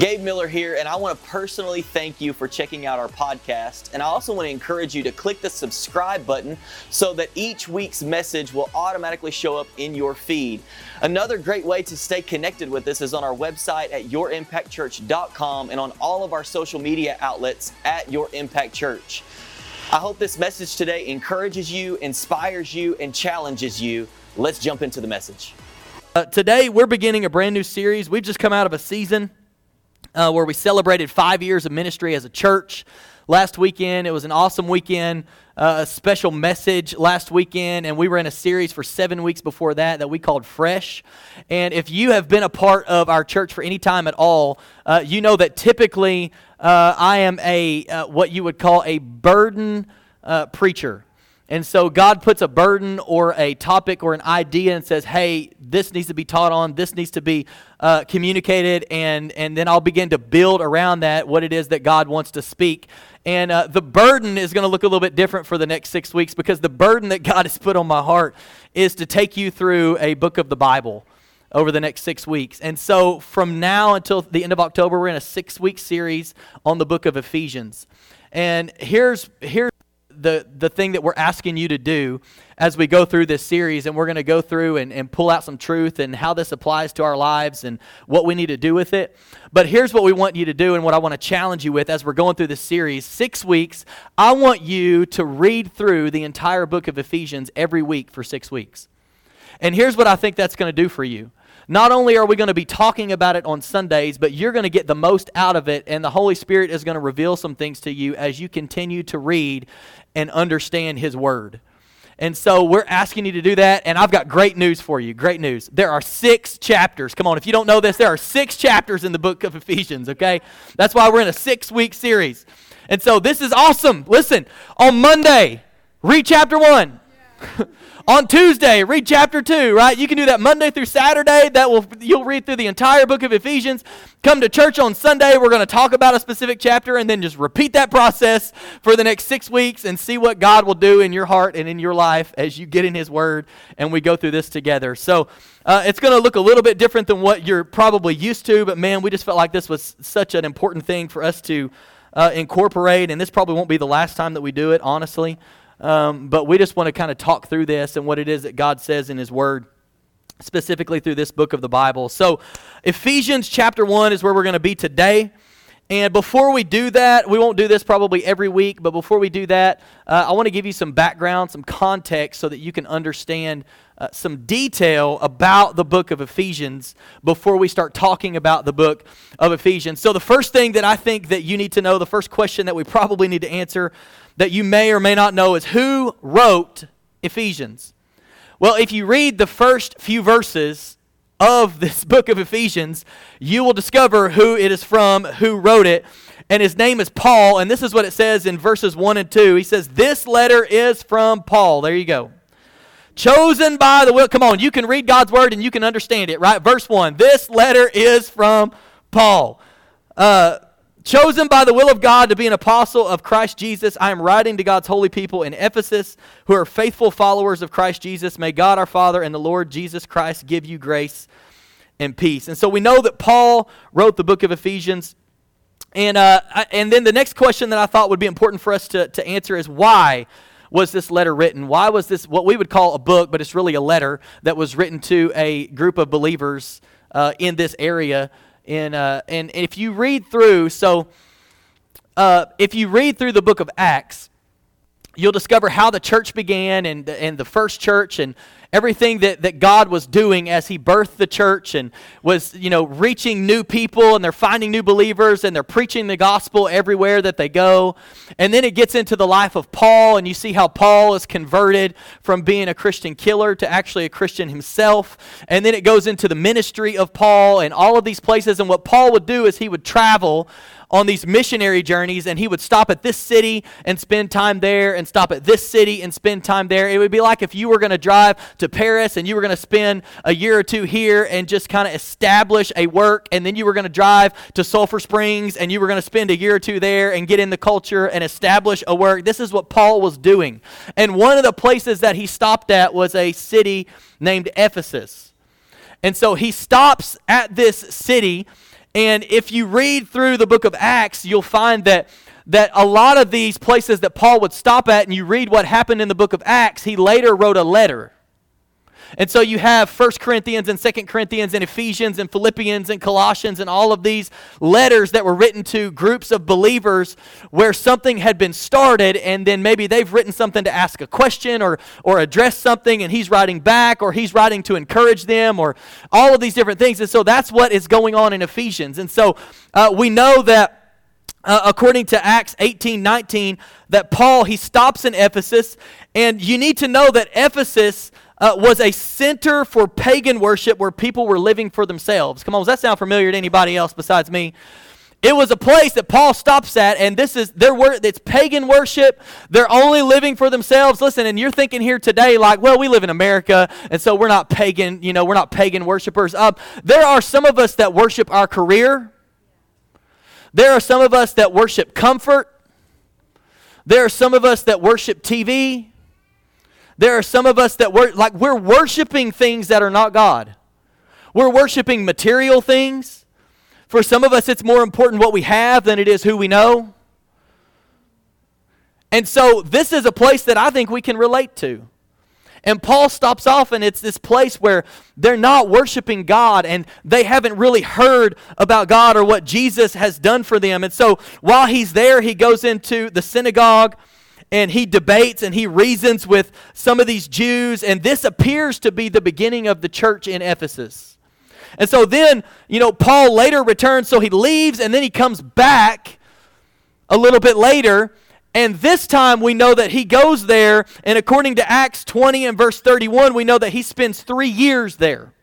Gabe Miller here, and I want to personally thank you for checking out our podcast. And I also want to encourage you to click the subscribe button so that each week's message will automatically show up in your feed. Another great way to stay connected with us is on our website at yourimpactchurch.com and on all of our social media outlets at Your Impact Church. I hope this message today encourages you, inspires you, and challenges you. Let's jump into the message. Uh, today, we're beginning a brand new series. We've just come out of a season uh, where we celebrated five years of ministry as a church. Last weekend, it was an awesome weekend, uh, a special message last weekend, and we were in a series for seven weeks before that that we called Fresh. And if you have been a part of our church for any time at all, uh, you know that typically uh, I am a uh, what you would call a burden uh, preacher. And so God puts a burden or a topic or an idea and says, hey, this needs to be taught on, this needs to be uh, communicated, and, and then I'll begin to build around that what it is that God wants to speak. And uh, the burden is going to look a little bit different for the next six weeks because the burden that God has put on my heart is to take you through a book of the Bible over the next six weeks. And so from now until the end of October, we're in a six week series on the book of Ephesians. And here's, here's the, the thing that we're asking you to do as we go through this series. And we're going to go through and, and pull out some truth and how this applies to our lives and what we need to do with it. But here's what we want you to do and what I want to challenge you with as we're going through this series. Six weeks, I want you to read through the entire book of Ephesians every week for six weeks. And here's what I think that's going to do for you. Not only are we going to be talking about it on Sundays, but you're going to get the most out of it, and the Holy Spirit is going to reveal some things to you as you continue to read and understand His Word. And so we're asking you to do that, and I've got great news for you. Great news. There are six chapters. Come on, if you don't know this, there are six chapters in the book of Ephesians, okay? That's why we're in a six week series. And so this is awesome. Listen, on Monday, read chapter one. On Tuesday, read chapter 2, right? You can do that Monday through Saturday. That will you'll read through the entire book of Ephesians. Come to church on Sunday, we're going to talk about a specific chapter and then just repeat that process for the next 6 weeks and see what God will do in your heart and in your life as you get in his word and we go through this together. So, uh, it's going to look a little bit different than what you're probably used to, but man, we just felt like this was such an important thing for us to uh, incorporate, and this probably won't be the last time that we do it, honestly. Um, but we just want to kind of talk through this and what it is that God says in His Word, specifically through this book of the Bible. So, Ephesians chapter 1 is where we're going to be today. And before we do that, we won't do this probably every week, but before we do that, uh, I want to give you some background, some context, so that you can understand uh, some detail about the book of Ephesians before we start talking about the book of Ephesians. So, the first thing that I think that you need to know, the first question that we probably need to answer that you may or may not know is who wrote Ephesians? Well, if you read the first few verses of this book of Ephesians, you will discover who it is from, who wrote it. And his name is Paul. And this is what it says in verses 1 and 2. He says, This letter is from Paul. There you go. Chosen by the will. Come on, you can read God's word and you can understand it, right? Verse 1. This letter is from Paul. Uh, Chosen by the will of God to be an apostle of Christ Jesus, I am writing to God's holy people in Ephesus who are faithful followers of Christ Jesus. May God our Father and the Lord Jesus Christ give you grace and peace. And so we know that Paul wrote the book of Ephesians. And, uh, and then the next question that I thought would be important for us to, to answer is why was this letter written? Why was this what we would call a book, but it's really a letter that was written to a group of believers uh, in this area in uh, and, and if you read through, so uh, if you read through the book of Acts, you'll discover how the church began and, and the first church and everything that, that God was doing as he birthed the church and was, you know, reaching new people and they're finding new believers and they're preaching the gospel everywhere that they go. And then it gets into the life of Paul and you see how Paul is converted from being a Christian killer to actually a Christian himself. And then it goes into the ministry of Paul and all of these places. And what Paul would do is he would travel on these missionary journeys and he would stop at this city and spend time there and stop at this city and spend time there. It would be like if you were going to drive to Paris and you were going to spend a year or two here and just kind of establish a work and then you were going to drive to Sulphur Springs and you were going to spend a year or two there and get in the culture and establish a work. This is what Paul was doing. And one of the places that he stopped at was a city named Ephesus. And so he stops at this city And if you read through the book of Acts, you'll find that that a lot of these places that Paul would stop at and you read what happened in the book of Acts, he later wrote a letter. And so you have First Corinthians and Second Corinthians and Ephesians and Philippians and Colossians and all of these letters that were written to groups of believers where something had been started and then maybe they've written something to ask a question or, or address something and he's writing back or he's writing to encourage them or all of these different things. And so that's what is going on in Ephesians. And so uh, we know that. Uh, according to acts 18 19 that paul he stops in ephesus and you need to know that ephesus uh, was a center for pagan worship where people were living for themselves. Come on, does that sound familiar to anybody else besides me? It was a place that Paul stops at, and this is their word. It's pagan worship. They're only living for themselves. Listen, and you're thinking here today, like, well, we live in America, and so we're not pagan. You know, we're not pagan worshipers. Um, there are some of us that worship our career. There are some of us that worship comfort. There are some of us that worship TV. There are some of us that we're like we're worshiping things that are not God. We're worshiping material things. For some of us, it's more important what we have than it is who we know. And so, this is a place that I think we can relate to. And Paul stops off, and it's this place where they're not worshiping God and they haven't really heard about God or what Jesus has done for them. And so, while he's there, he goes into the synagogue and he debates and he reasons with some of these Jews, and this appears to be the beginning of the church in Ephesus. And so then, you know, Paul later returns, so he leaves and then he comes back a little bit later. And this time we know that he goes there, and according to Acts 20 and verse 31, we know that he spends three years there.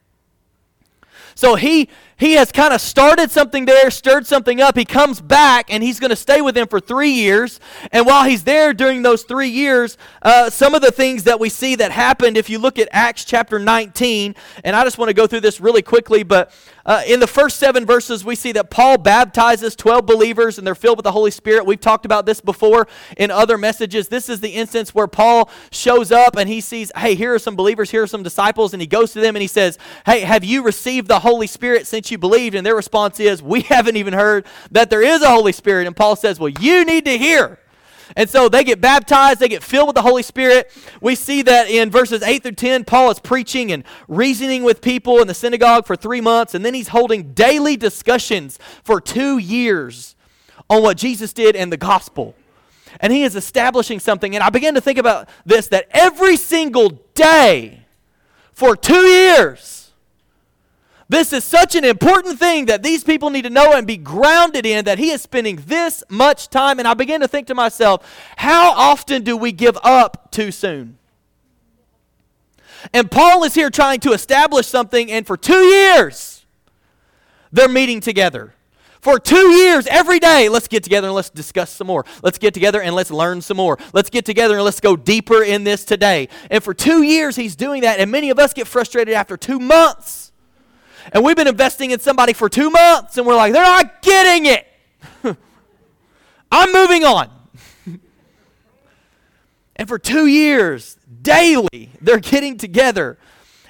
So he he has kind of started something there, stirred something up. He comes back and he's going to stay with them for three years. And while he's there during those three years, uh, some of the things that we see that happened, if you look at Acts chapter 19, and I just want to go through this really quickly, but uh, in the first seven verses, we see that Paul baptizes 12 believers and they're filled with the Holy Spirit. We've talked about this before in other messages. This is the instance where Paul shows up and he sees, hey, here are some believers, here are some disciples, and he goes to them and he says, hey, have you received the Holy Spirit since you believed? And their response is, We haven't even heard that there is a Holy Spirit. And Paul says, Well, you need to hear. And so they get baptized, they get filled with the Holy Spirit. We see that in verses 8 through 10, Paul is preaching and reasoning with people in the synagogue for three months, and then he's holding daily discussions for two years on what Jesus did and the gospel. And he is establishing something. And I began to think about this that every single day for two years, this is such an important thing that these people need to know and be grounded in that he is spending this much time. And I began to think to myself, how often do we give up too soon? And Paul is here trying to establish something, and for two years, they're meeting together. For two years, every day, let's get together and let's discuss some more. Let's get together and let's learn some more. Let's get together and let's go deeper in this today. And for two years, he's doing that, and many of us get frustrated after two months and we've been investing in somebody for two months, and we're like, they're not getting it. I'm moving on. and for two years, daily, they're getting together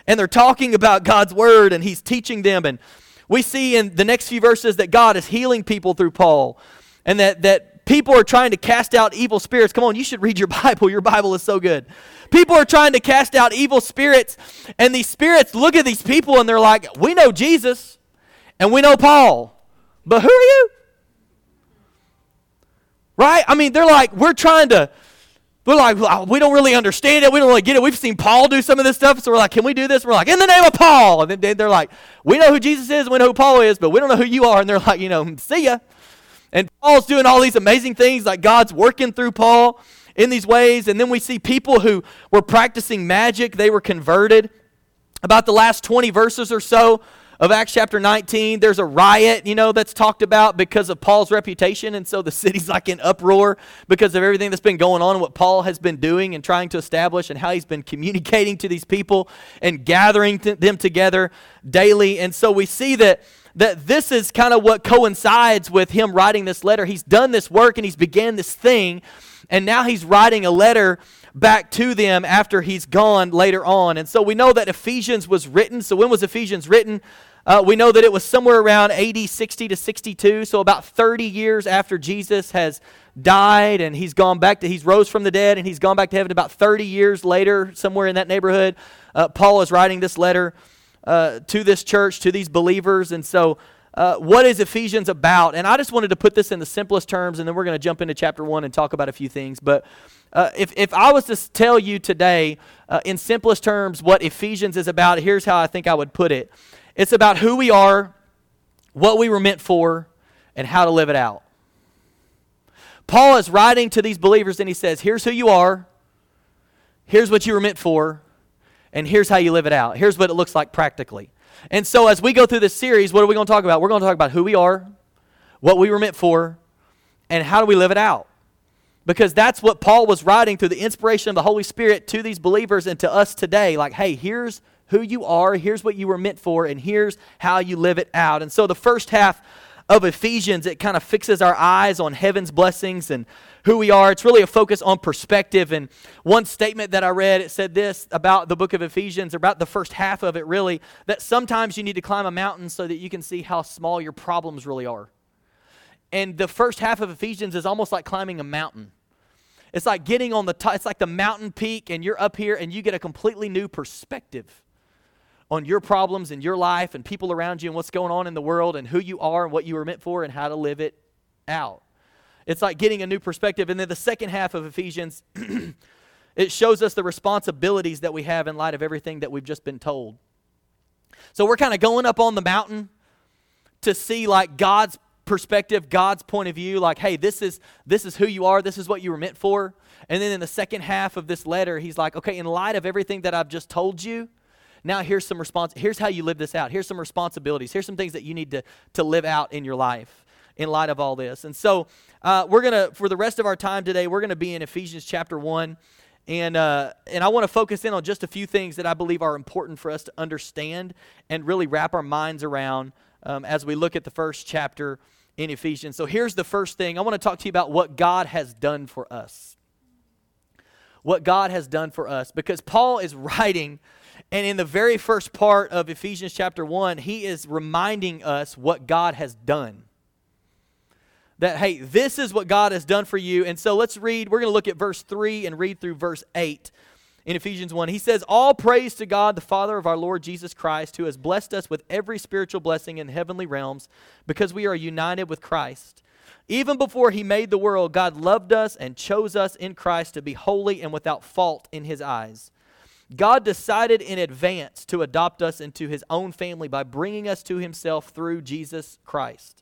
and they're talking about God's word, and He's teaching them. And we see in the next few verses that God is healing people through Paul, and that, that people are trying to cast out evil spirits. Come on, you should read your Bible. Your Bible is so good. People are trying to cast out evil spirits, and these spirits look at these people and they're like, We know Jesus and we know Paul, but who are you? Right? I mean, they're like, We're trying to. We're like, we don't really understand it. We don't really get it. We've seen Paul do some of this stuff. So we're like, can we do this? We're like, in the name of Paul. And then they're like, we know who Jesus is. We know who Paul is, but we don't know who you are. And they're like, you know, see ya. And Paul's doing all these amazing things. Like God's working through Paul in these ways. And then we see people who were practicing magic, they were converted. About the last 20 verses or so of Acts chapter 19, there's a riot, you know, that's talked about because of Paul's reputation. And so the city's like in uproar because of everything that's been going on and what Paul has been doing and trying to establish and how he's been communicating to these people and gathering them together daily. And so we see that that this is kind of what coincides with him writing this letter. He's done this work and he's began this thing and now he's writing a letter back to them after he's gone later on. And so we know that Ephesians was written. So when was Ephesians written? Uh, we know that it was somewhere around AD 60 to 62, so about 30 years after Jesus has died and he's gone back to, he's rose from the dead and he's gone back to heaven. About 30 years later, somewhere in that neighborhood, uh, Paul is writing this letter uh, to this church, to these believers. And so, uh, what is Ephesians about? And I just wanted to put this in the simplest terms, and then we're going to jump into chapter one and talk about a few things. But uh, if, if I was to tell you today, uh, in simplest terms, what Ephesians is about, here's how I think I would put it it's about who we are, what we were meant for, and how to live it out. Paul is writing to these believers and he says, Here's who you are, here's what you were meant for, and here's how you live it out. Here's what it looks like practically. And so, as we go through this series, what are we going to talk about? We're going to talk about who we are, what we were meant for, and how do we live it out. Because that's what Paul was writing through the inspiration of the Holy Spirit to these believers and to us today. Like, hey, here's who you are, here's what you were meant for, and here's how you live it out. And so the first half of Ephesians, it kind of fixes our eyes on heaven's blessings and who we are. It's really a focus on perspective. And one statement that I read, it said this about the book of Ephesians, or about the first half of it, really, that sometimes you need to climb a mountain so that you can see how small your problems really are. And the first half of Ephesians is almost like climbing a mountain. It's like getting on the top, it's like the mountain peak, and you're up here and you get a completely new perspective on your problems and your life and people around you and what's going on in the world and who you are and what you were meant for and how to live it out. It's like getting a new perspective. And then the second half of Ephesians, it shows us the responsibilities that we have in light of everything that we've just been told. So we're kind of going up on the mountain to see like God's perspective, God's point of view, like, hey, this is this is who you are, this is what you were meant for. And then in the second half of this letter, he's like, okay, in light of everything that I've just told you, now here's some response here's how you live this out here's some responsibilities here's some things that you need to, to live out in your life in light of all this. And so uh, we're gonna for the rest of our time today we're gonna be in ephesians chapter 1 and uh, and i want to focus in on just a few things that i believe are important for us to understand and really wrap our minds around um, as we look at the first chapter in ephesians. So here's the first thing. I want to talk to you about what god has done for us. What god has done for us. Because paul is writing and in the very first part of Ephesians chapter 1, he is reminding us what God has done. That, hey, this is what God has done for you. And so let's read, we're going to look at verse 3 and read through verse 8 in Ephesians 1. He says, All praise to God, the Father of our Lord Jesus Christ, who has blessed us with every spiritual blessing in heavenly realms because we are united with Christ. Even before he made the world, God loved us and chose us in Christ to be holy and without fault in his eyes. God decided in advance to adopt us into his own family by bringing us to himself through Jesus Christ.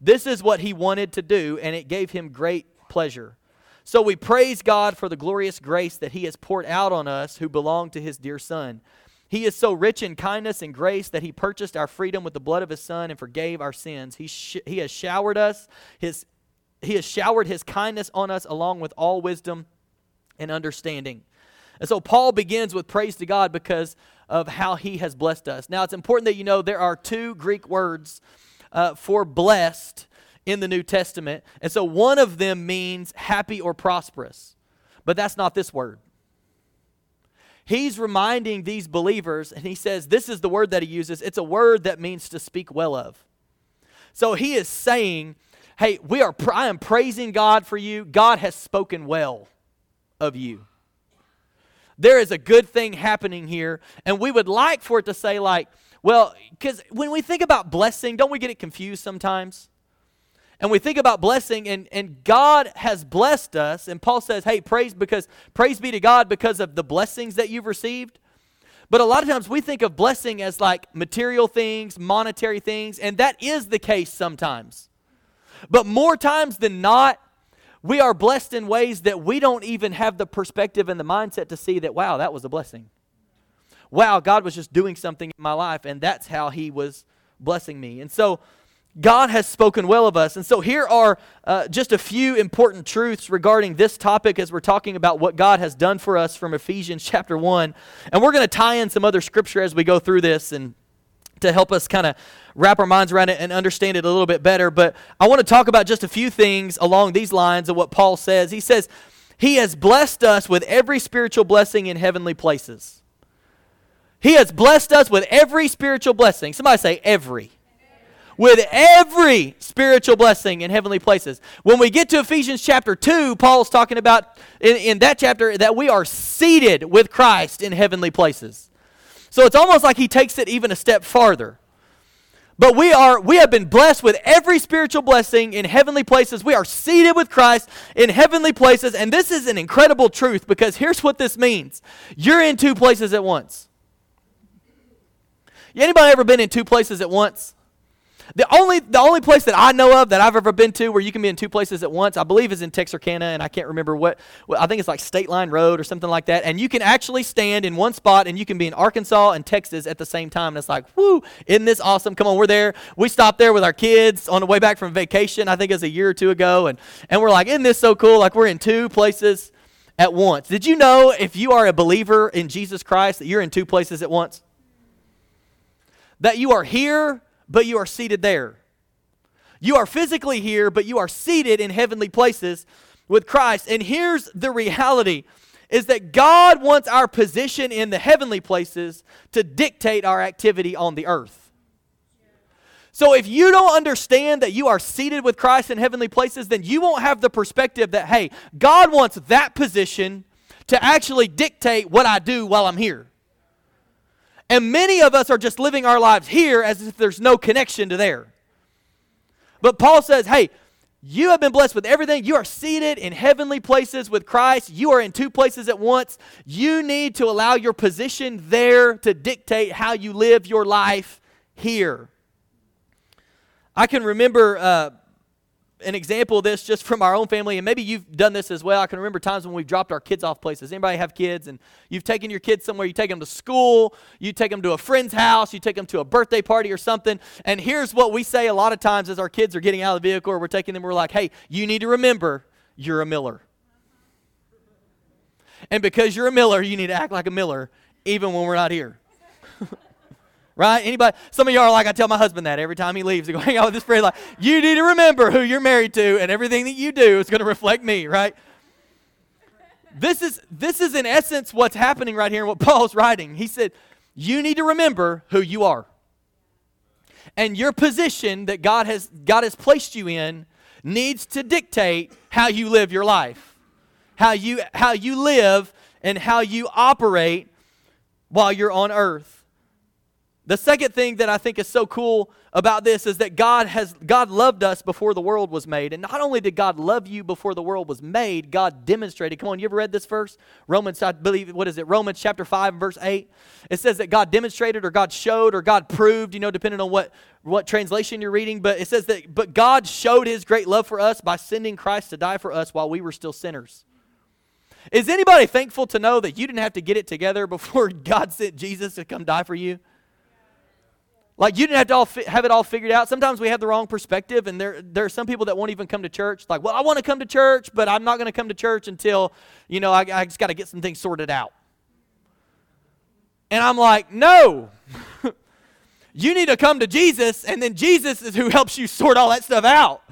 This is what he wanted to do, and it gave him great pleasure. So we praise God for the glorious grace that he has poured out on us who belong to his dear Son. He is so rich in kindness and grace that he purchased our freedom with the blood of his Son and forgave our sins. He, sh- he has showered us, his, he has showered his kindness on us along with all wisdom and understanding. And so Paul begins with praise to God because of how he has blessed us. Now, it's important that you know there are two Greek words uh, for blessed in the New Testament. And so one of them means happy or prosperous, but that's not this word. He's reminding these believers, and he says, This is the word that he uses. It's a word that means to speak well of. So he is saying, Hey, we are, I am praising God for you. God has spoken well of you there is a good thing happening here. And we would like for it to say, like, well, because when we think about blessing, don't we get it confused sometimes? And we think about blessing, and, and God has blessed us. And Paul says, hey, praise because praise be to God because of the blessings that you've received. But a lot of times we think of blessing as like material things, monetary things, and that is the case sometimes. But more times than not, we are blessed in ways that we don't even have the perspective and the mindset to see that, wow, that was a blessing. Wow, God was just doing something in my life, and that's how He was blessing me. And so, God has spoken well of us. And so, here are uh, just a few important truths regarding this topic as we're talking about what God has done for us from Ephesians chapter 1. And we're going to tie in some other scripture as we go through this and to help us kind of wrap our minds around it and understand it a little bit better. But I want to talk about just a few things along these lines of what Paul says. He says, He has blessed us with every spiritual blessing in heavenly places. He has blessed us with every spiritual blessing. Somebody say, every. With every spiritual blessing in heavenly places. When we get to Ephesians chapter 2, Paul's talking about in, in that chapter that we are seated with Christ in heavenly places. So it's almost like he takes it even a step farther. But we are we have been blessed with every spiritual blessing in heavenly places. We are seated with Christ in heavenly places, and this is an incredible truth because here's what this means. You're in two places at once. Anybody ever been in two places at once? The only, the only place that I know of that I've ever been to where you can be in two places at once, I believe, is in Texarkana, and I can't remember what, I think it's like State Line Road or something like that. And you can actually stand in one spot and you can be in Arkansas and Texas at the same time. And it's like, whoo, isn't this awesome? Come on, we're there. We stopped there with our kids on the way back from vacation, I think it was a year or two ago. And, and we're like, isn't this so cool? Like, we're in two places at once. Did you know if you are a believer in Jesus Christ that you're in two places at once? That you are here but you are seated there. You are physically here, but you are seated in heavenly places with Christ. And here's the reality is that God wants our position in the heavenly places to dictate our activity on the earth. So if you don't understand that you are seated with Christ in heavenly places, then you won't have the perspective that, hey, God wants that position to actually dictate what I do while I'm here. And many of us are just living our lives here as if there's no connection to there. But Paul says, hey, you have been blessed with everything. You are seated in heavenly places with Christ. You are in two places at once. You need to allow your position there to dictate how you live your life here. I can remember uh, an example of this just from our own family, and maybe you've done this as well. I can remember times when we've dropped our kids off places. Anybody have kids and you've taken your kids somewhere, you take them to school, you take them to a friend's house, you take them to a birthday party or something. And here's what we say a lot of times as our kids are getting out of the vehicle or we're taking them, we're like, hey, you need to remember you're a Miller. And because you're a Miller, you need to act like a Miller even when we're not here. Right? Anybody? Some of y'all are like, I tell my husband that every time he leaves. I go hang out with this friend. Like, you need to remember who you're married to, and everything that you do is going to reflect me, right? This is this is in essence what's happening right here and what Paul's writing. He said, You need to remember who you are. And your position that God has God has placed you in needs to dictate how you live your life. How you how you live and how you operate while you're on earth. The second thing that I think is so cool about this is that God has God loved us before the world was made. And not only did God love you before the world was made, God demonstrated. Come on, you ever read this verse? Romans, I believe, what is it? Romans chapter 5 verse 8. It says that God demonstrated or God showed or God proved, you know, depending on what, what translation you're reading. But it says that, but God showed his great love for us by sending Christ to die for us while we were still sinners. Is anybody thankful to know that you didn't have to get it together before God sent Jesus to come die for you? Like you didn't have to all fi- have it all figured out. Sometimes we have the wrong perspective, and there there are some people that won't even come to church. Like, well, I want to come to church, but I'm not going to come to church until you know I, I just got to get some things sorted out. And I'm like, no. you need to come to Jesus, and then Jesus is who helps you sort all that stuff out.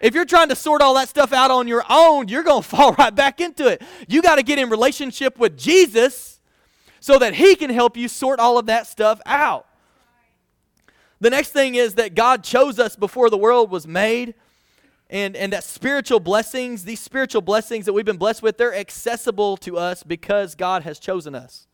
If you're trying to sort all that stuff out on your own, you're going to fall right back into it. You got to get in relationship with Jesus so that he can help you sort all of that stuff out. The next thing is that God chose us before the world was made. And, and that spiritual blessings, these spiritual blessings that we've been blessed with, they're accessible to us because God has chosen us.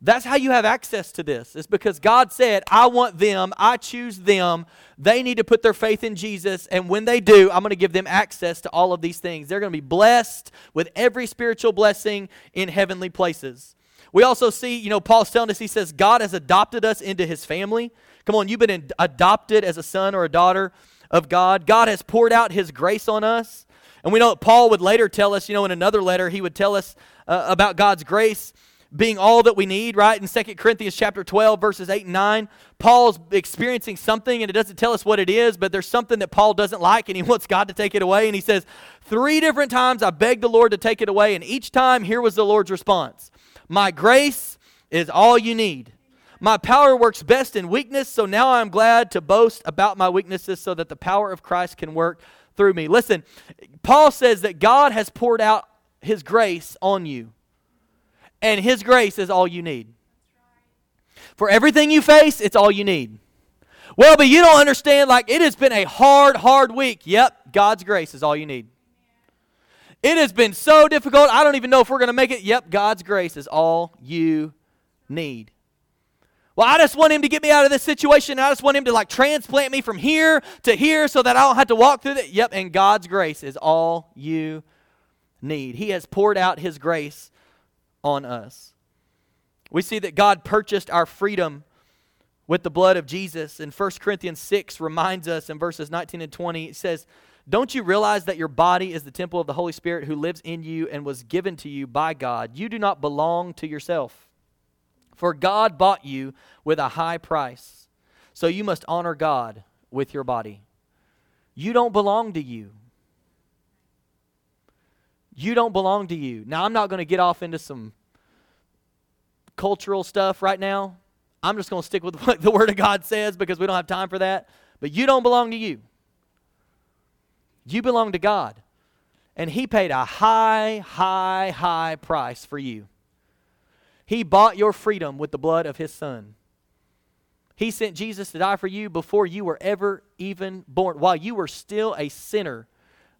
That's how you have access to this. It's because God said, I want them, I choose them. They need to put their faith in Jesus. And when they do, I'm going to give them access to all of these things. They're going to be blessed with every spiritual blessing in heavenly places. We also see, you know, Paul's telling us, he says, God has adopted us into his family. Come on, you've been adopted as a son or a daughter of God. God has poured out his grace on us. And we know Paul would later tell us, you know, in another letter, he would tell us uh, about God's grace being all that we need, right? In 2 Corinthians chapter 12, verses 8 and 9, Paul's experiencing something, and it doesn't tell us what it is, but there's something that Paul doesn't like, and he wants God to take it away. And he says, Three different times I begged the Lord to take it away, and each time here was the Lord's response my grace is all you need. My power works best in weakness, so now I'm glad to boast about my weaknesses so that the power of Christ can work through me. Listen, Paul says that God has poured out his grace on you, and his grace is all you need. For everything you face, it's all you need. Well, but you don't understand, like, it has been a hard, hard week. Yep, God's grace is all you need. It has been so difficult, I don't even know if we're going to make it. Yep, God's grace is all you need. Well, I just want him to get me out of this situation. I just want him to like transplant me from here to here so that I don't have to walk through it. Yep, and God's grace is all you need. He has poured out his grace on us. We see that God purchased our freedom with the blood of Jesus. And 1 Corinthians 6 reminds us in verses 19 and 20, it says, Don't you realize that your body is the temple of the Holy Spirit who lives in you and was given to you by God? You do not belong to yourself, for God bought you with a high price. So you must honor God with your body. You don't belong to you. You don't belong to you. Now, I'm not going to get off into some cultural stuff right now. I'm just going to stick with what the Word of God says because we don't have time for that. But you don't belong to you. You belong to God. And He paid a high, high, high price for you. He bought your freedom with the blood of His Son. He sent Jesus to die for you before you were ever even born. While you were still a sinner,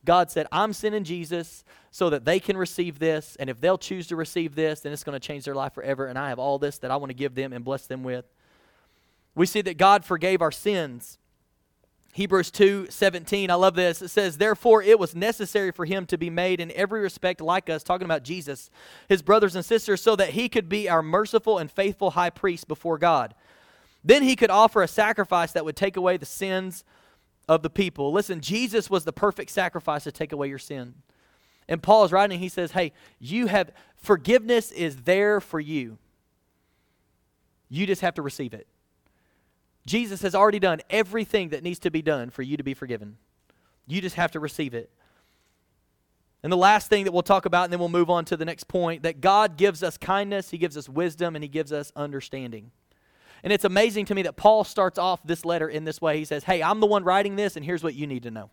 God said, I'm sending Jesus so that they can receive this. And if they'll choose to receive this, then it's going to change their life forever. And I have all this that I want to give them and bless them with. We see that God forgave our sins. Hebrews 2 17, I love this. It says, Therefore, it was necessary for him to be made in every respect like us, talking about Jesus, his brothers and sisters, so that he could be our merciful and faithful high priest before God. Then he could offer a sacrifice that would take away the sins of the people. Listen, Jesus was the perfect sacrifice to take away your sin. And Paul is writing, he says, Hey, you have forgiveness is there for you. You just have to receive it. Jesus has already done everything that needs to be done for you to be forgiven. You just have to receive it. And the last thing that we'll talk about, and then we'll move on to the next point that God gives us kindness, He gives us wisdom, and He gives us understanding. And it's amazing to me that Paul starts off this letter in this way. He says, Hey, I'm the one writing this, and here's what you need to know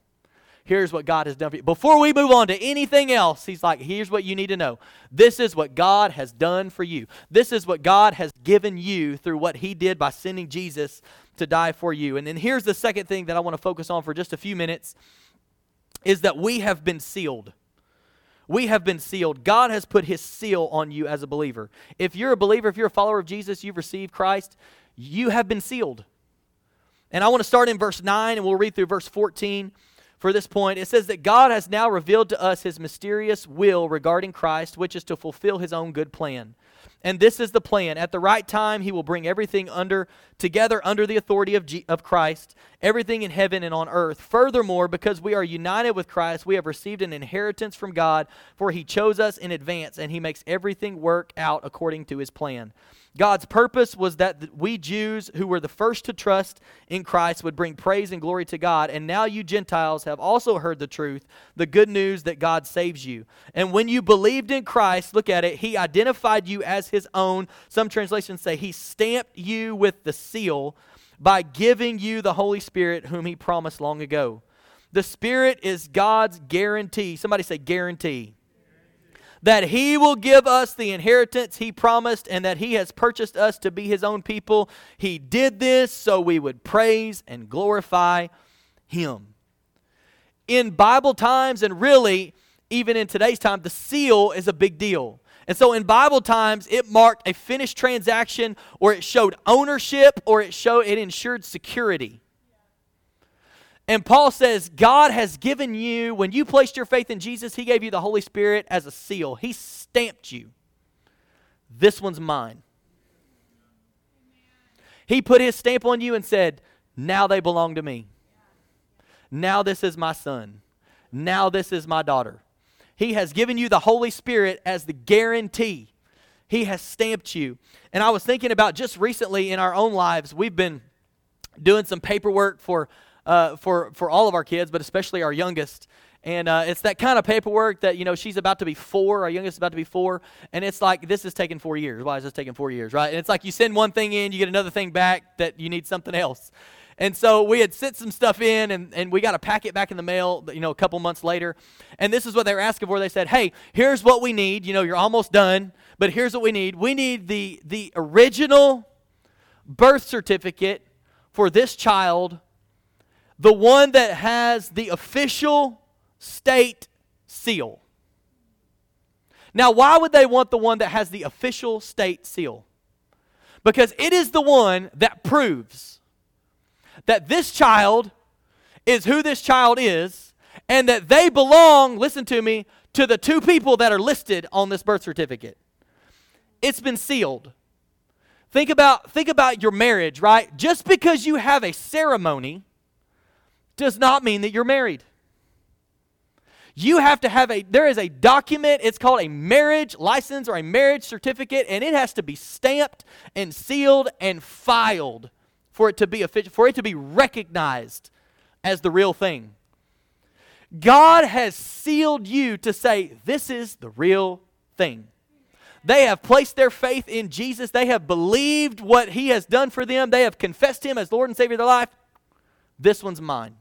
here's what God has done for you. Before we move on to anything else, he's like, here's what you need to know. This is what God has done for you. This is what God has given you through what he did by sending Jesus to die for you. And then here's the second thing that I want to focus on for just a few minutes is that we have been sealed. We have been sealed. God has put his seal on you as a believer. If you're a believer, if you're a follower of Jesus, you've received Christ, you have been sealed. And I want to start in verse 9 and we'll read through verse 14 for this point, it says that God has now revealed to us his mysterious will regarding Christ, which is to fulfill his own good plan. And this is the plan. At the right time, he will bring everything under together under the authority of, G, of Christ, everything in heaven and on earth. Furthermore, because we are united with Christ, we have received an inheritance from God, for he chose us in advance, and he makes everything work out according to his plan. God's purpose was that we Jews, who were the first to trust in Christ, would bring praise and glory to God. And now you Gentiles have also heard the truth, the good news that God saves you. And when you believed in Christ, look at it, He identified you as His own. Some translations say He stamped you with the seal by giving you the Holy Spirit, whom He promised long ago. The Spirit is God's guarantee. Somebody say guarantee that he will give us the inheritance he promised and that he has purchased us to be his own people. He did this so we would praise and glorify him. In Bible times, and really even in today's time, the seal is a big deal. And so in Bible times, it marked a finished transaction or it showed ownership or it showed it ensured security. And Paul says, God has given you, when you placed your faith in Jesus, He gave you the Holy Spirit as a seal. He stamped you. This one's mine. He put His stamp on you and said, Now they belong to me. Now this is my son. Now this is my daughter. He has given you the Holy Spirit as the guarantee. He has stamped you. And I was thinking about just recently in our own lives, we've been doing some paperwork for uh, for, for all of our kids, but especially our youngest. And uh, it's that kind of paperwork that, you know, she's about to be four, our youngest is about to be four, and it's like, this is taking four years. Why is this taking four years, right? And it's like you send one thing in, you get another thing back that you need something else. And so we had sent some stuff in, and, and we got a packet back in the mail, you know, a couple months later. And this is what they were asking for. They said, hey, here's what we need. You know, you're almost done, but here's what we need. We need the, the original birth certificate for this child, the one that has the official state seal. Now, why would they want the one that has the official state seal? Because it is the one that proves that this child is who this child is and that they belong, listen to me, to the two people that are listed on this birth certificate. It's been sealed. Think about, think about your marriage, right? Just because you have a ceremony does not mean that you're married. You have to have a, there is a document, it's called a marriage license or a marriage certificate, and it has to be stamped and sealed and filed for it to be official, for it to be recognized as the real thing. God has sealed you to say, this is the real thing. They have placed their faith in Jesus. They have believed what He has done for them. They have confessed Him as Lord and Savior of their life. This one's mine.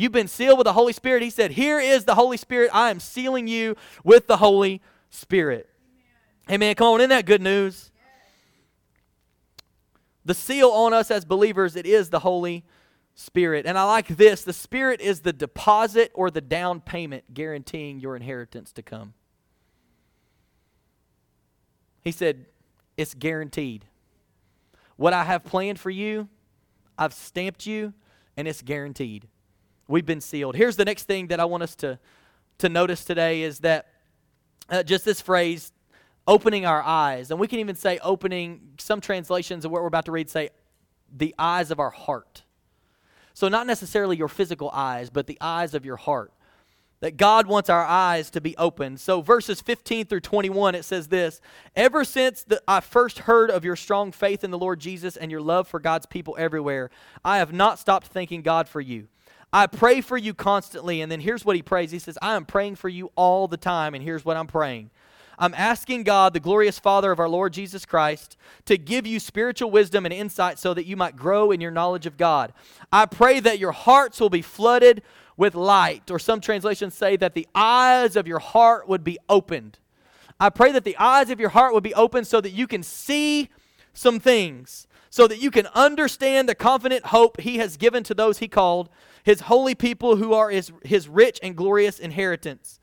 You've been sealed with the Holy Spirit. He said, Here is the Holy Spirit. I am sealing you with the Holy Spirit. Amen. Amen. Come on, isn't that good news? The seal on us as believers, it is the Holy Spirit. And I like this the Spirit is the deposit or the down payment guaranteeing your inheritance to come. He said, It's guaranteed. What I have planned for you, I've stamped you, and it's guaranteed. We've been sealed. Here's the next thing that I want us to, to notice today is that uh, just this phrase, opening our eyes. And we can even say opening, some translations of what we're about to read say, the eyes of our heart. So, not necessarily your physical eyes, but the eyes of your heart. That God wants our eyes to be open. So, verses 15 through 21, it says this Ever since the, I first heard of your strong faith in the Lord Jesus and your love for God's people everywhere, I have not stopped thanking God for you. I pray for you constantly. And then here's what he prays He says, I am praying for you all the time. And here's what I'm praying. I'm asking God, the glorious Father of our Lord Jesus Christ, to give you spiritual wisdom and insight so that you might grow in your knowledge of God. I pray that your hearts will be flooded with light, or some translations say that the eyes of your heart would be opened. I pray that the eyes of your heart would be opened so that you can see some things, so that you can understand the confident hope He has given to those He called his holy people who are his, his rich and glorious inheritance.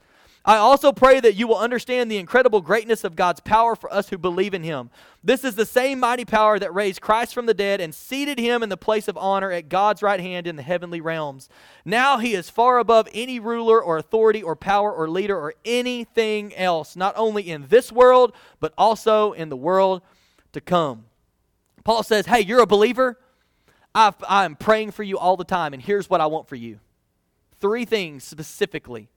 I also pray that you will understand the incredible greatness of God's power for us who believe in him. This is the same mighty power that raised Christ from the dead and seated him in the place of honor at God's right hand in the heavenly realms. Now he is far above any ruler or authority or power or leader or anything else, not only in this world, but also in the world to come. Paul says, Hey, you're a believer? i I'm praying for you all the time, and here's what I want for you. Three things specifically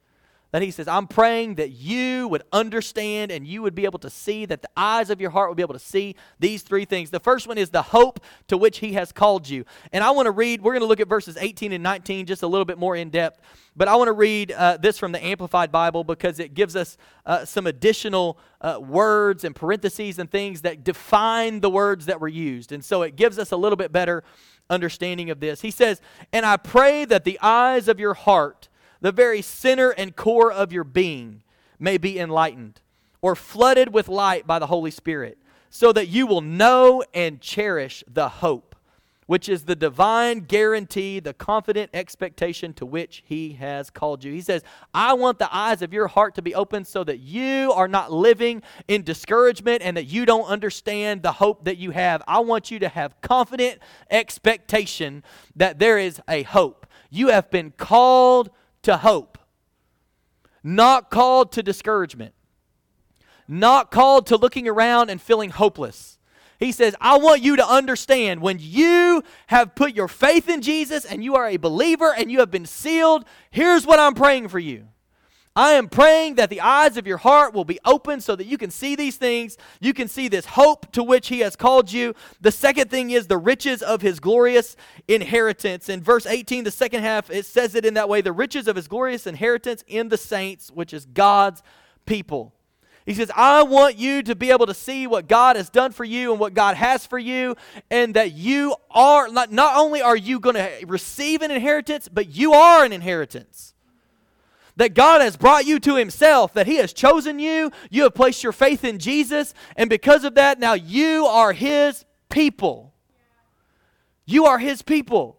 that he says, I'm praying that you would understand and you would be able to see, that the eyes of your heart would be able to see these three things. The first one is the hope to which he has called you. And I want to read, we're going to look at verses 18 and 19 just a little bit more in depth. But I want to read uh, this from the Amplified Bible because it gives us uh, some additional uh, words and parentheses and things that define the words that were used. And so it gives us a little bit better understanding of this. He says, And I pray that the eyes of your heart, the very center and core of your being, may be enlightened or flooded with light by the Holy Spirit, so that you will know and cherish the hope which is the divine guarantee, the confident expectation to which He has called you. He says, I want the eyes of your heart to be open so that you are not living in discouragement and that you don't understand the hope that you have. I want you to have confident expectation that there is a hope. You have been called to hope, not called to discouragement, not called to looking around and feeling hopeless. He says, I want you to understand when you have put your faith in Jesus and you are a believer and you have been sealed, here's what I'm praying for you. I am praying that the eyes of your heart will be open so that you can see these things. You can see this hope to which He has called you. The second thing is the riches of His glorious inheritance. In verse 18, the second half, it says it in that way the riches of His glorious inheritance in the saints, which is God's people. He says, I want you to be able to see what God has done for you and what God has for you, and that you are, not, not only are you going to receive an inheritance, but you are an inheritance. That God has brought you to Himself, that He has chosen you, you have placed your faith in Jesus, and because of that, now you are His people. You are His people.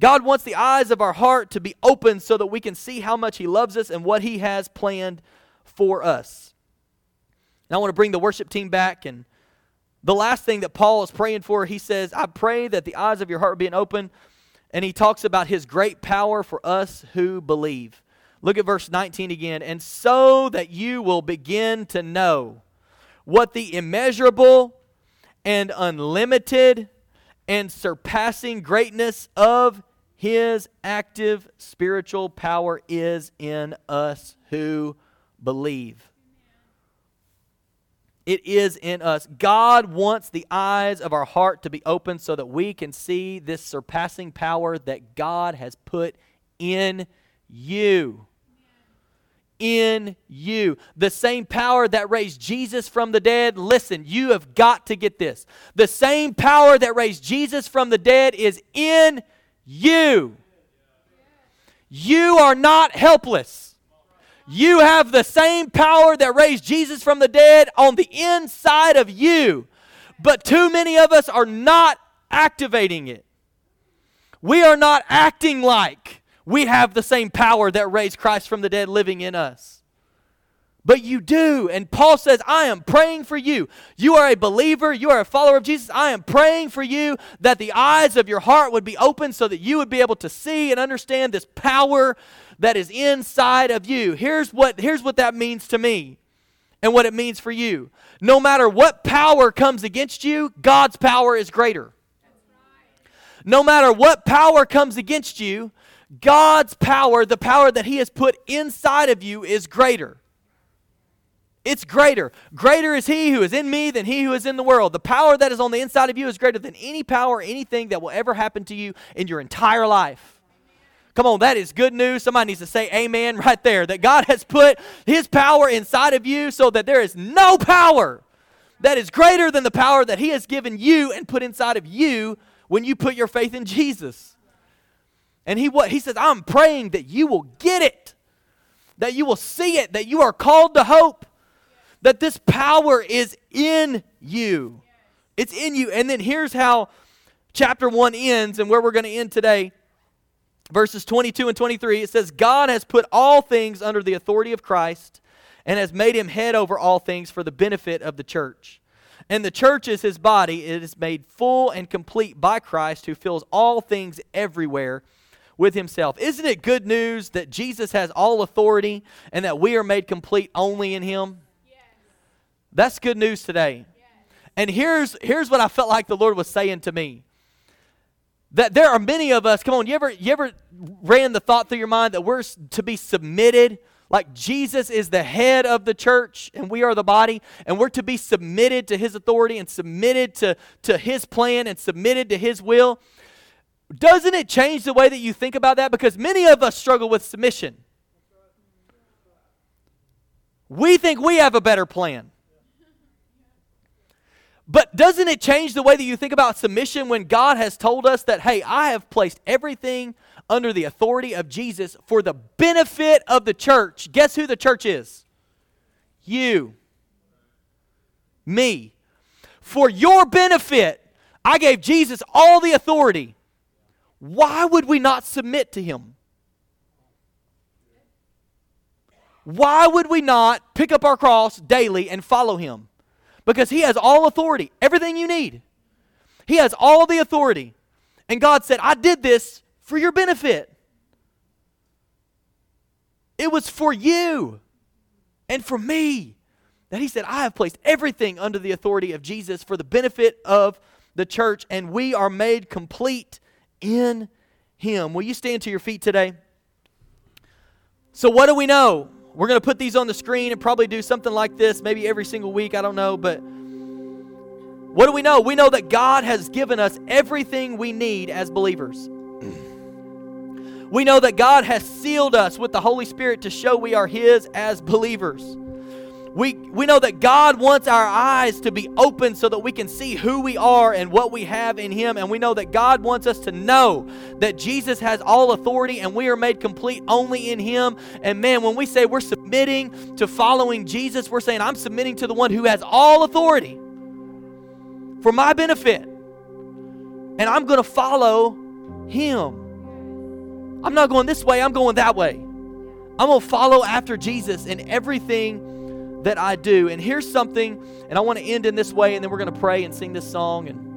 God wants the eyes of our heart to be open so that we can see how much He loves us and what He has planned for us. And I want to bring the worship team back. And the last thing that Paul is praying for, he says, I pray that the eyes of your heart be open. And he talks about his great power for us who believe. Look at verse 19 again. And so that you will begin to know what the immeasurable and unlimited and surpassing greatness of his active spiritual power is in us who believe. It is in us. God wants the eyes of our heart to be open so that we can see this surpassing power that God has put in you. In you. The same power that raised Jesus from the dead. Listen, you have got to get this. The same power that raised Jesus from the dead is in you. You are not helpless. You have the same power that raised Jesus from the dead on the inside of you. But too many of us are not activating it. We are not acting like we have the same power that raised Christ from the dead living in us. But you do. And Paul says, I am praying for you. You are a believer. You are a follower of Jesus. I am praying for you that the eyes of your heart would be open so that you would be able to see and understand this power that is inside of you. Here's what, here's what that means to me and what it means for you. No matter what power comes against you, God's power is greater. No matter what power comes against you, God's power, the power that He has put inside of you, is greater. It's greater. Greater is he who is in me than he who is in the world. The power that is on the inside of you is greater than any power anything that will ever happen to you in your entire life. Come on, that is good news. Somebody needs to say amen right there. That God has put his power inside of you so that there is no power that is greater than the power that he has given you and put inside of you when you put your faith in Jesus. And he what he says, I'm praying that you will get it. That you will see it, that you are called to hope that this power is in you. It's in you. And then here's how chapter 1 ends and where we're going to end today. Verses 22 and 23, it says, God has put all things under the authority of Christ and has made him head over all things for the benefit of the church. And the church is his body. It is made full and complete by Christ, who fills all things everywhere with himself. Isn't it good news that Jesus has all authority and that we are made complete only in him? That's good news today. And here's here's what I felt like the Lord was saying to me. That there are many of us, come on, you ever you ever ran the thought through your mind that we're to be submitted like Jesus is the head of the church and we are the body, and we're to be submitted to his authority and submitted to, to his plan and submitted to his will. Doesn't it change the way that you think about that? Because many of us struggle with submission. We think we have a better plan. But doesn't it change the way that you think about submission when God has told us that, hey, I have placed everything under the authority of Jesus for the benefit of the church? Guess who the church is? You. Me. For your benefit, I gave Jesus all the authority. Why would we not submit to him? Why would we not pick up our cross daily and follow him? Because He has all authority, everything you need. He has all the authority. And God said, I did this for your benefit. It was for you and for me that He said, I have placed everything under the authority of Jesus for the benefit of the church, and we are made complete in Him. Will you stand to your feet today? So, what do we know? We're going to put these on the screen and probably do something like this maybe every single week. I don't know. But what do we know? We know that God has given us everything we need as believers. We know that God has sealed us with the Holy Spirit to show we are His as believers. We, we know that God wants our eyes to be open so that we can see who we are and what we have in Him. And we know that God wants us to know that Jesus has all authority and we are made complete only in Him. And man, when we say we're submitting to following Jesus, we're saying, I'm submitting to the one who has all authority for my benefit. And I'm going to follow him. I'm not going this way, I'm going that way. I'm going to follow after Jesus in everything that I do. And here's something, and I want to end in this way, and then we're going to pray and sing this song. And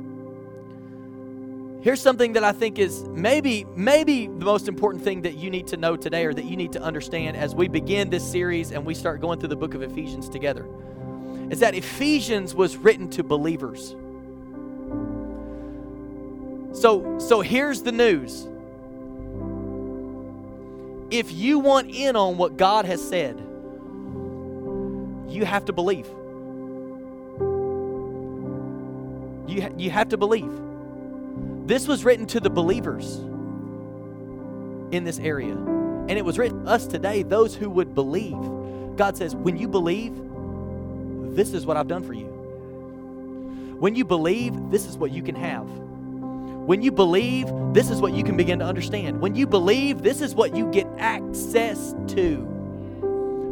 here's something that I think is maybe, maybe the most important thing that you need to know today or that you need to understand as we begin this series and we start going through the book of Ephesians together. Is that Ephesians was written to believers. So, so here's the news if you want in on what God has said, you have to believe. You, ha- you have to believe. This was written to the believers in this area. And it was written to us today, those who would believe. God says, when you believe, this is what I've done for you. When you believe, this is what you can have. When you believe, this is what you can begin to understand. When you believe, this is what you get access to.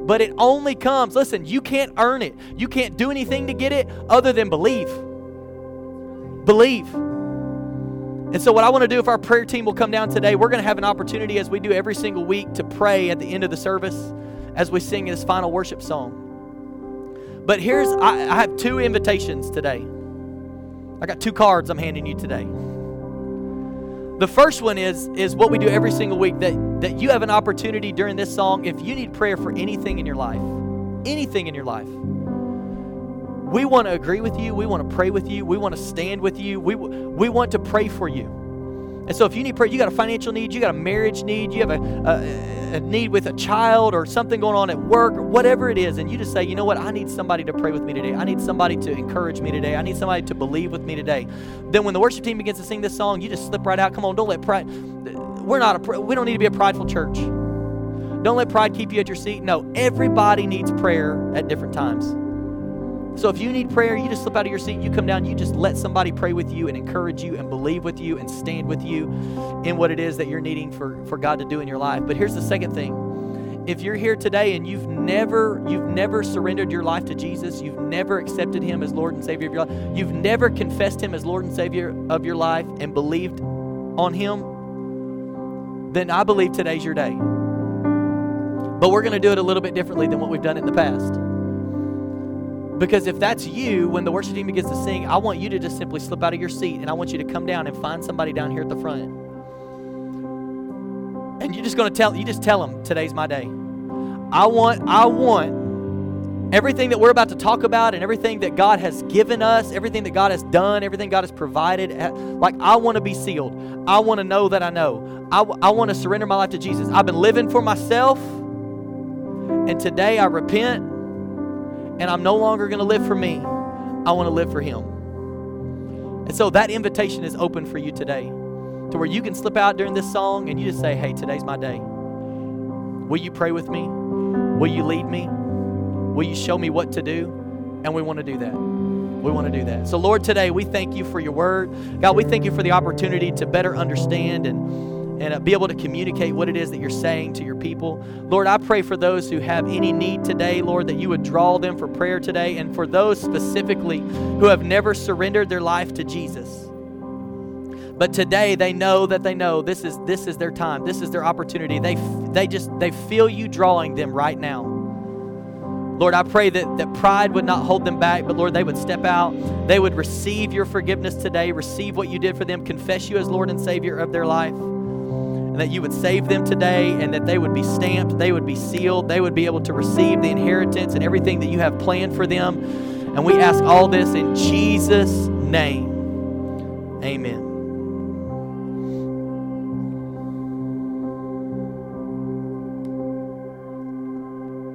But it only comes, listen, you can't earn it. You can't do anything to get it other than believe. Believe. And so, what I want to do, if our prayer team will come down today, we're going to have an opportunity, as we do every single week, to pray at the end of the service as we sing this final worship song. But here's, I, I have two invitations today. I got two cards I'm handing you today. The first one is is what we do every single week that that you have an opportunity during this song if you need prayer for anything in your life. Anything in your life. We want to agree with you. We want to pray with you. We want to stand with you. We we want to pray for you. And so if you need prayer, you got a financial need, you got a marriage need, you have a, a, a, need with a child or something going on at work or whatever it is, and you just say, you know what, I need somebody to pray with me today. I need somebody to encourage me today. I need somebody to believe with me today. Then when the worship team begins to sing this song, you just slip right out. Come on, don't let pride. We're not a. We don't need to be a prideful church. Don't let pride keep you at your seat. No, everybody needs prayer at different times. So if you need prayer, you just slip out of your seat, you come down, you just let somebody pray with you and encourage you and believe with you and stand with you in what it is that you're needing for, for God to do in your life. But here's the second thing. If you're here today and you've never you've never surrendered your life to Jesus, you've never accepted him as Lord and Savior of your life, you've never confessed him as Lord and Savior of your life and believed on him, then I believe today's your day. But we're going to do it a little bit differently than what we've done in the past. Because if that's you, when the worship team begins to sing, I want you to just simply slip out of your seat and I want you to come down and find somebody down here at the front. And you're just going to tell you just tell them today's my day. I want I want everything that we're about to talk about and everything that God has given us, everything that God has done, everything God has provided, eh, like I want to be sealed. I want to know that I know. I, I want to surrender my life to Jesus. I've been living for myself. And today I repent and I'm no longer going to live for me. I want to live for Him. And so that invitation is open for you today to where you can slip out during this song and you just say, Hey, today's my day. Will you pray with me? Will you lead me? Will you show me what to do? And we want to do that. We want to do that. So, Lord, today we thank you for your word. God, we thank you for the opportunity to better understand and and uh, be able to communicate what it is that you're saying to your people. Lord, I pray for those who have any need today, Lord, that you would draw them for prayer today, and for those specifically who have never surrendered their life to Jesus. But today they know that they know this is this is their time. This is their opportunity. They they just they feel you drawing them right now. Lord, I pray that, that pride would not hold them back, but Lord, they would step out. They would receive your forgiveness today, receive what you did for them, confess you as Lord and Savior of their life and that you would save them today and that they would be stamped, they would be sealed, they would be able to receive the inheritance and everything that you have planned for them. And we ask all this in Jesus' name. Amen.